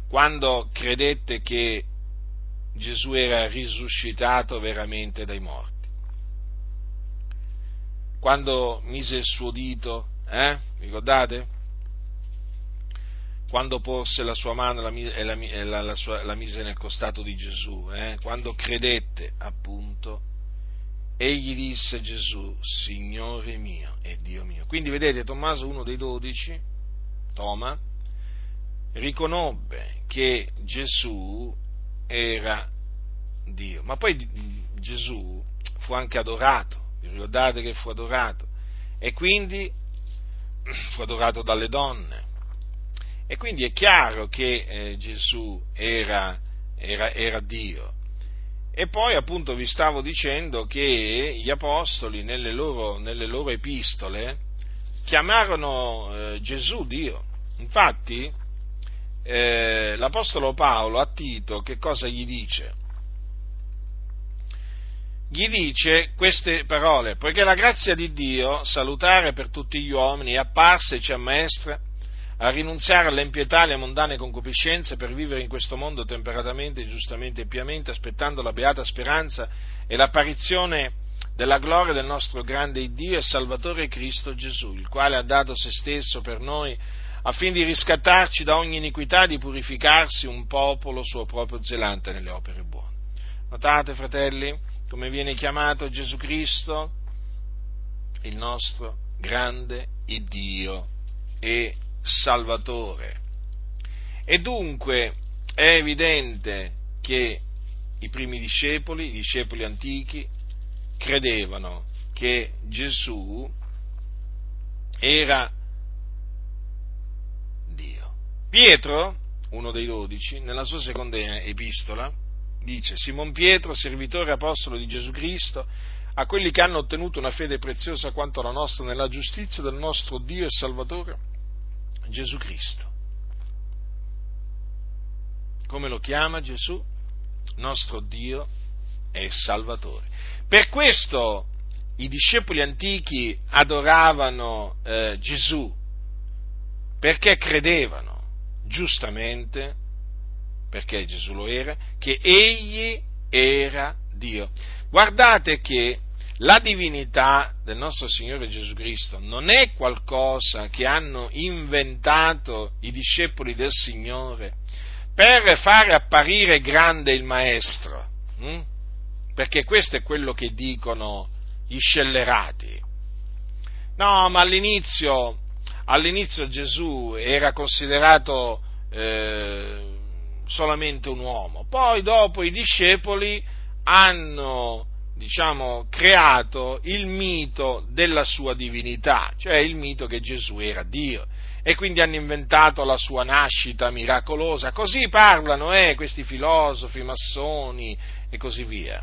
Quando credette che Gesù era risuscitato veramente dai morti. Quando mise il suo dito, eh? Ricordate? Quando porse la sua mano e la, la, la, sua, la, mise nel costato di Gesù, eh? quando credette appunto, egli disse Gesù, Signore mio e Dio mio. Quindi vedete, Tommaso, uno dei dodici, Toma, riconobbe che Gesù era Dio. Ma poi Gesù fu anche adorato, vi ricordate che fu adorato? E quindi fu adorato dalle donne. E quindi è chiaro che eh, Gesù era, era, era, Dio. E poi appunto vi stavo dicendo che gli apostoli nelle loro, nelle loro epistole chiamarono eh, Gesù Dio. Infatti eh, l'Apostolo Paolo a Tito che cosa gli dice? Gli dice queste parole, poiché la grazia di Dio, salutare per tutti gli uomini, è apparsa e ci ammaestra a rinunziare all'impietà e alle mondane concupiscenze per vivere in questo mondo temperatamente, giustamente e piamente, aspettando la beata speranza e l'apparizione della gloria del nostro grande Dio e Salvatore Cristo Gesù, il quale ha dato se stesso per noi affin di riscattarci da ogni iniquità e di purificarsi un popolo suo proprio zelante nelle opere buone. Notate, fratelli, come viene chiamato Gesù Cristo? Il nostro grande Dio e Salvatore. E dunque è evidente che i primi discepoli, i discepoli antichi, credevano che Gesù era Pietro, uno dei dodici, nella sua seconda epistola, dice Simon Pietro, servitore apostolo di Gesù Cristo, a quelli che hanno ottenuto una fede preziosa quanto la nostra nella giustizia del nostro Dio e Salvatore Gesù Cristo. Come lo chiama Gesù? Nostro Dio e Salvatore. Per questo i discepoli antichi adoravano eh, Gesù, perché credevano giustamente, perché Gesù lo era, che egli era Dio. Guardate che la divinità del nostro Signore Gesù Cristo non è qualcosa che hanno inventato i discepoli del Signore per fare apparire grande il Maestro, hm? perché questo è quello che dicono gli scellerati. No, ma all'inizio all'inizio Gesù era considerato eh, solamente un uomo, poi dopo i discepoli hanno diciamo, creato il mito della sua divinità, cioè il mito che Gesù era Dio. E quindi hanno inventato la sua nascita miracolosa. Così parlano eh, questi filosofi, massoni e così via.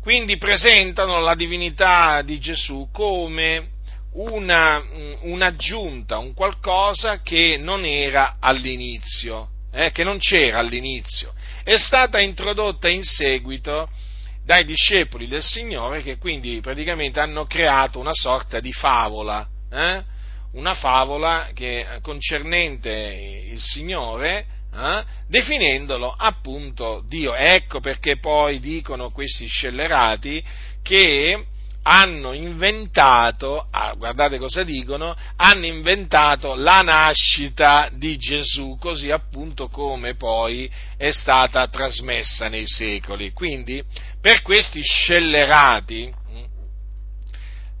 Quindi presentano la divinità di Gesù come una, mm, un'aggiunta, un qualcosa che non era all'inizio, eh, che non c'era all'inizio. È stata introdotta in seguito dai discepoli del Signore che quindi praticamente hanno creato una sorta di favola, eh? una favola che, concernente il Signore, eh? definendolo appunto Dio. Ecco perché poi dicono questi scellerati che hanno inventato, ah, guardate cosa dicono, hanno inventato la nascita di Gesù, così appunto come poi è stata trasmessa nei secoli. Quindi, per questi scellerati, mm,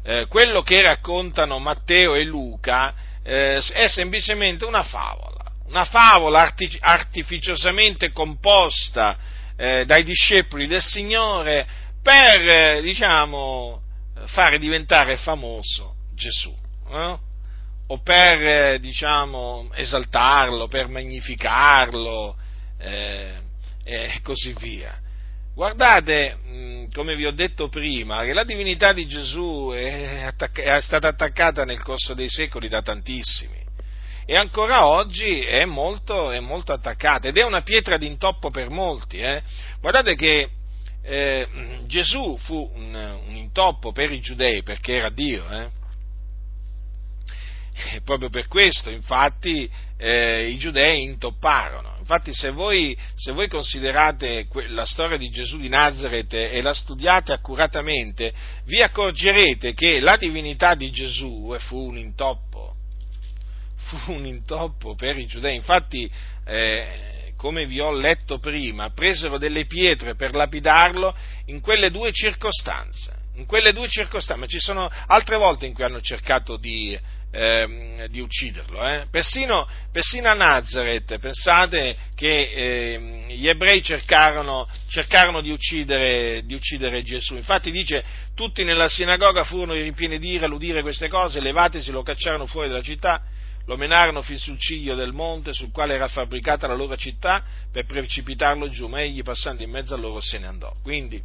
eh, quello che raccontano Matteo e Luca eh, è semplicemente una favola, una favola arti- artificiosamente composta eh, dai discepoli del Signore per, eh, diciamo, fare diventare famoso Gesù, eh? o per, eh, diciamo, esaltarlo, per magnificarlo eh, e così via. Guardate, mh, come vi ho detto prima, che la divinità di Gesù è, attacca- è stata attaccata nel corso dei secoli da tantissimi e ancora oggi è molto, è molto, attaccata ed è una pietra d'intoppo per molti. Eh? Guardate che eh, Gesù fu un, un, intoppo per i giudei perché era Dio, eh? E proprio per questo, infatti, eh, i giudei intopparono. Infatti, se voi, se voi considerate que- la storia di Gesù di Nazareth e la studiate accuratamente, vi accorgerete che la divinità di Gesù fu un intoppo. Fu un intoppo per i giudei. Infatti, eh, come vi ho letto prima, presero delle pietre per lapidarlo in quelle due circostanze. In quelle due circostanze, ma ci sono altre volte in cui hanno cercato di, eh, di ucciderlo. Eh? Persino, persino, a Nazareth, pensate che eh, gli ebrei cercarono, cercarono di, uccidere, di, uccidere, Gesù. Infatti dice, tutti nella sinagoga furono ripieni di ira all'udire queste cose, levatesi lo cacciarono fuori dalla città lo menarono fin sul ciglio del monte sul quale era fabbricata la loro città per precipitarlo giù, ma egli passando in mezzo a loro se ne andò. Quindi,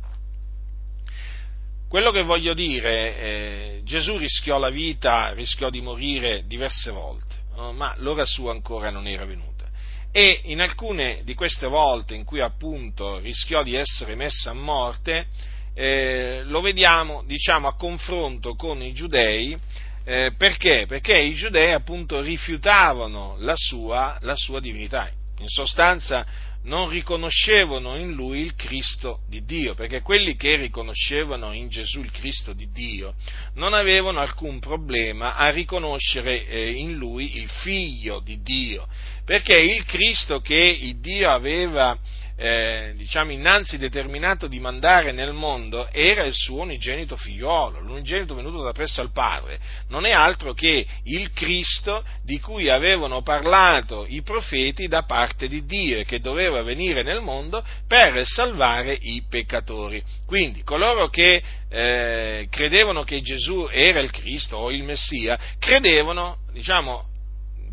quello che voglio dire, eh, Gesù rischiò la vita, rischiò di morire diverse volte, no? ma l'ora sua ancora non era venuta. E in alcune di queste volte in cui appunto rischiò di essere messa a morte, eh, lo vediamo, diciamo, a confronto con i giudei, eh, perché? Perché i giudei appunto rifiutavano la sua, la sua divinità. In sostanza non riconoscevano in lui il Cristo di Dio, perché quelli che riconoscevano in Gesù il Cristo di Dio non avevano alcun problema a riconoscere eh, in lui il figlio di Dio, perché il Cristo che Dio aveva eh, diciamo, innanzi determinato di mandare nel mondo era il suo unigenito figliolo, l'unigenito venuto da presso al Padre, non è altro che il Cristo di cui avevano parlato i profeti da parte di Dio e che doveva venire nel mondo per salvare i peccatori. Quindi coloro che eh, credevano che Gesù era il Cristo o il Messia, credevano, diciamo,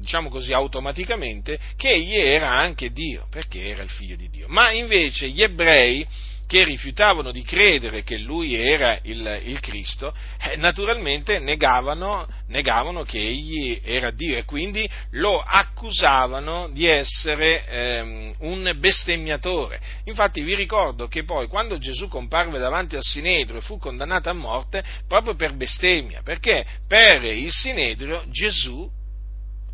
diciamo così, automaticamente che egli era anche Dio, perché era il figlio di Dio. Ma invece gli ebrei che rifiutavano di credere che lui era il, il Cristo, eh, naturalmente negavano, negavano, che egli era Dio e quindi lo accusavano di essere ehm, un bestemmiatore. Infatti vi ricordo che poi quando Gesù comparve davanti al Sinedrio fu condannato a morte proprio per bestemmia, perché per il Sinedrio Gesù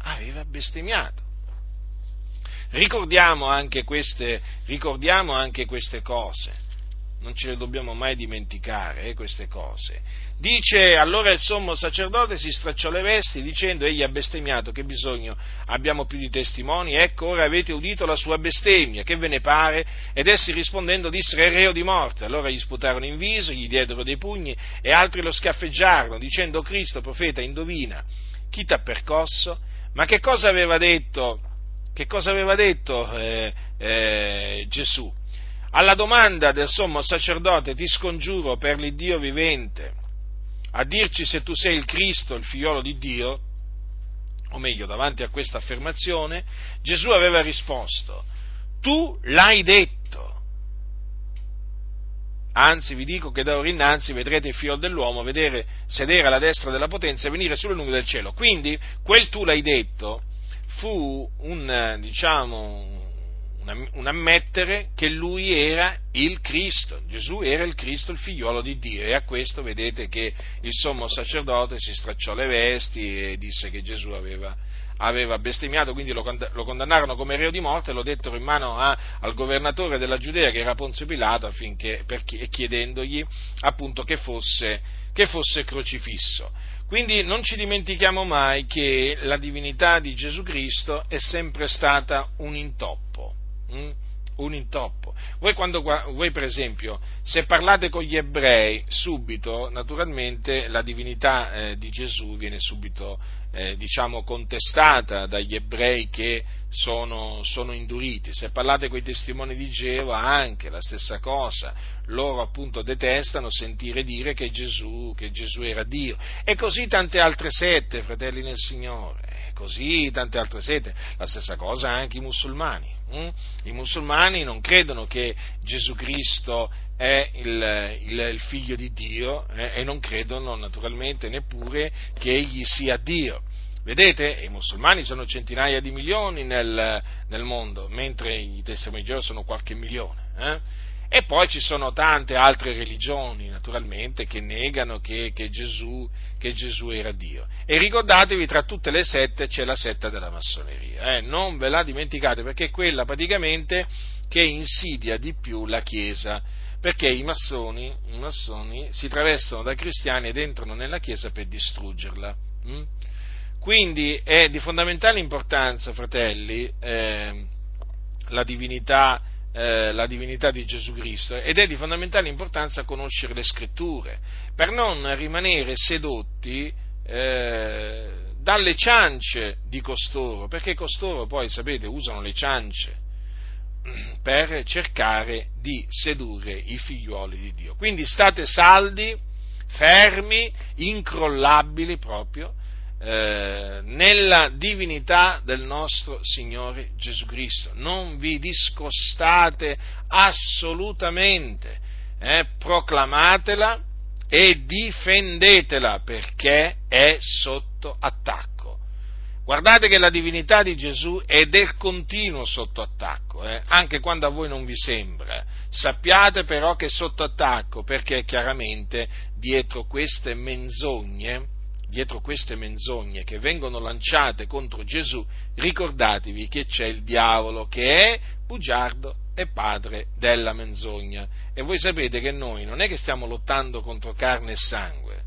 aveva bestemmiato. Ricordiamo anche, queste, ricordiamo anche queste cose, non ce le dobbiamo mai dimenticare, eh, queste cose. Dice allora il sommo sacerdote si stracciò le vesti dicendo egli ha bestemmiato, che bisogno abbiamo più di testimoni? Ecco ora avete udito la sua bestemmia, che ve ne pare? Ed essi rispondendo dissero è reo di morte. Allora gli sputarono in viso, gli diedero dei pugni e altri lo scaffeggiarono dicendo Cristo profeta indovina chi t'ha percosso? Ma che cosa aveva detto, cosa aveva detto eh, eh, Gesù? Alla domanda del sommo sacerdote ti scongiuro per l'Iddio vivente a dirci se tu sei il Cristo, il figliolo di Dio, o meglio, davanti a questa affermazione, Gesù aveva risposto, tu l'hai detto. Anzi, vi dico che da ora innanzi vedrete il figlio dell'uomo vedere, sedere alla destra della potenza e venire sulle nuvole del cielo. Quindi, quel tu l'hai detto fu un, diciamo, un, un ammettere che lui era il Cristo, Gesù era il Cristo, il figliolo di Dio. E a questo vedete che il sommo sacerdote si stracciò le vesti e disse che Gesù aveva aveva bestemmiato, quindi lo, condannarono come reo di morte e lo dettero in mano a, al governatore della Giudea che era Ponzio Pilato affinché, per, chiedendogli appunto che fosse, che fosse crocifisso. Quindi non ci dimentichiamo mai che la divinità di Gesù Cristo è sempre stata un intoppo. Hm? Un intoppo. Voi, quando, voi, per esempio, se parlate con gli ebrei, subito, naturalmente, la divinità eh, di Gesù viene subito, eh, diciamo, contestata dagli ebrei che sono, sono, induriti. Se parlate con i testimoni di Geova, anche la stessa cosa. Loro, appunto, detestano sentire dire che Gesù, che Gesù era Dio. E così tante altre sette, fratelli nel Signore. Così tante altre sette. La stessa cosa anche i musulmani? I musulmani non credono che Gesù Cristo è il, il, il figlio di Dio eh, e non credono naturalmente neppure che egli sia Dio. Vedete, i musulmani sono centinaia di milioni nel, nel mondo, mentre i testimoni di Geova sono qualche milione. Eh? E poi ci sono tante altre religioni, naturalmente, che negano che, che, Gesù, che Gesù, era Dio. E ricordatevi, tra tutte le sette c'è la setta della massoneria. Eh? Non ve la dimenticate, perché è quella praticamente che insidia di più la Chiesa. Perché i massoni, i massoni si travestono da cristiani ed entrano nella Chiesa per distruggerla. Hm? Quindi è di fondamentale importanza, fratelli, eh, la divinità eh, la divinità di Gesù Cristo ed è di fondamentale importanza conoscere le scritture per non rimanere sedotti eh, dalle ciance di costoro, perché costoro poi, sapete, usano le ciance per cercare di sedurre i figliuoli di Dio. Quindi state saldi, fermi, incrollabili proprio, eh, nella divinità del nostro Signore Gesù Cristo. Non vi discostate assolutamente, eh, proclamatela e difendetela perché è sotto attacco. Guardate che la divinità di Gesù è del continuo sotto attacco, eh? anche quando a voi non vi sembra. Sappiate però che è sotto attacco perché chiaramente dietro queste menzogne dietro queste menzogne che vengono lanciate contro Gesù, ricordatevi che c'è il diavolo che è bugiardo e padre della menzogna. E voi sapete che noi non è che stiamo lottando contro carne e sangue,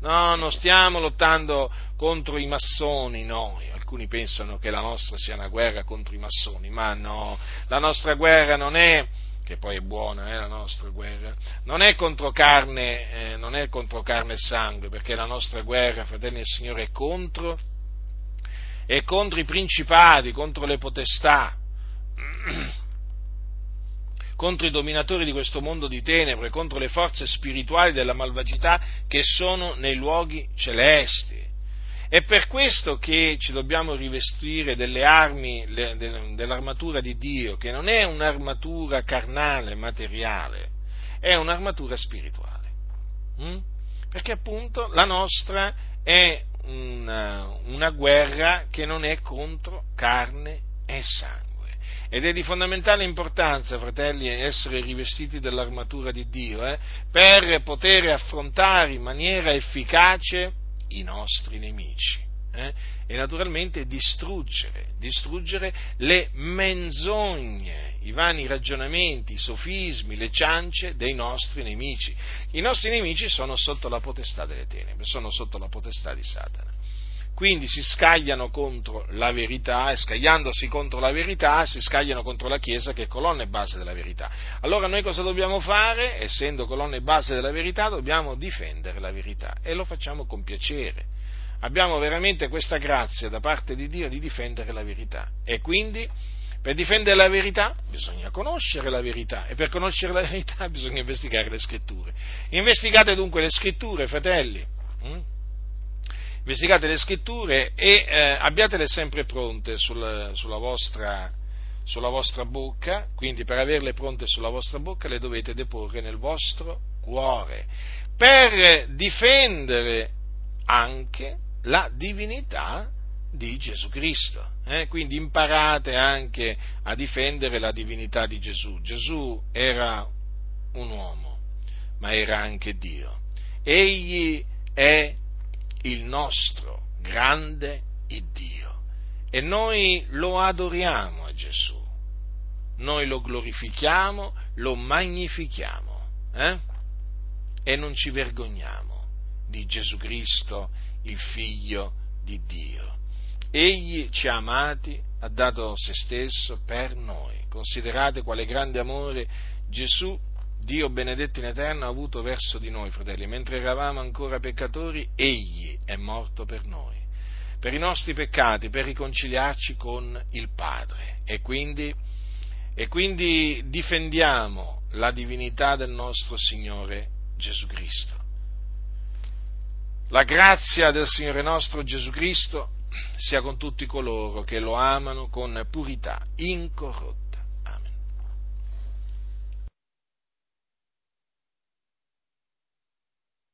no, non stiamo lottando contro i massoni noi. Alcuni pensano che la nostra sia una guerra contro i massoni, ma no, la nostra guerra non è che poi è buona eh, la nostra guerra, non è, contro carne, eh, non è contro carne e sangue, perché la nostra guerra, fratelli del Signore, è contro, è contro i principati, contro le potestà, contro i dominatori di questo mondo di tenebre, contro le forze spirituali della malvagità che sono nei luoghi celesti. È per questo che ci dobbiamo rivestire delle armi, dell'armatura di Dio, che non è un'armatura carnale, materiale, è un'armatura spirituale. Mm? Perché appunto la nostra è una, una guerra che non è contro carne e sangue. Ed è di fondamentale importanza, fratelli, essere rivestiti dell'armatura di Dio eh, per poter affrontare in maniera efficace i nostri nemici. Eh? E naturalmente distruggere, distruggere le menzogne, i vani ragionamenti, i sofismi, le ciance dei nostri nemici. I nostri nemici sono sotto la potestà delle tenebre, sono sotto la potestà di Satana. Quindi si scagliano contro la verità e scagliandosi contro la verità si scagliano contro la Chiesa che è colonna e base della verità. Allora noi cosa dobbiamo fare? Essendo colonna e base della verità dobbiamo difendere la verità e lo facciamo con piacere. Abbiamo veramente questa grazia da parte di Dio di difendere la verità e quindi per difendere la verità bisogna conoscere la verità e per conoscere la verità bisogna investigare le scritture. Investigate dunque le scritture, fratelli. Investigate le scritture e eh, abbiatele sempre pronte sul, sulla, vostra, sulla vostra bocca, quindi per averle pronte sulla vostra bocca le dovete deporre nel vostro cuore, per difendere anche la divinità di Gesù Cristo. Eh? Quindi imparate anche a difendere la divinità di Gesù. Gesù era un uomo, ma era anche Dio. Egli è il nostro grande Dio. E noi lo adoriamo a Gesù, noi lo glorifichiamo, lo magnifichiamo eh? e non ci vergogniamo di Gesù Cristo, il Figlio di Dio. Egli ci ha amati, ha dato se stesso per noi. Considerate quale grande amore Gesù Dio benedetto in eterno ha avuto verso di noi, fratelli, mentre eravamo ancora peccatori, Egli è morto per noi, per i nostri peccati, per riconciliarci con il Padre. E quindi, e quindi difendiamo la divinità del nostro Signore Gesù Cristo. La grazia del Signore nostro Gesù Cristo sia con tutti coloro che lo amano con purità incorrotta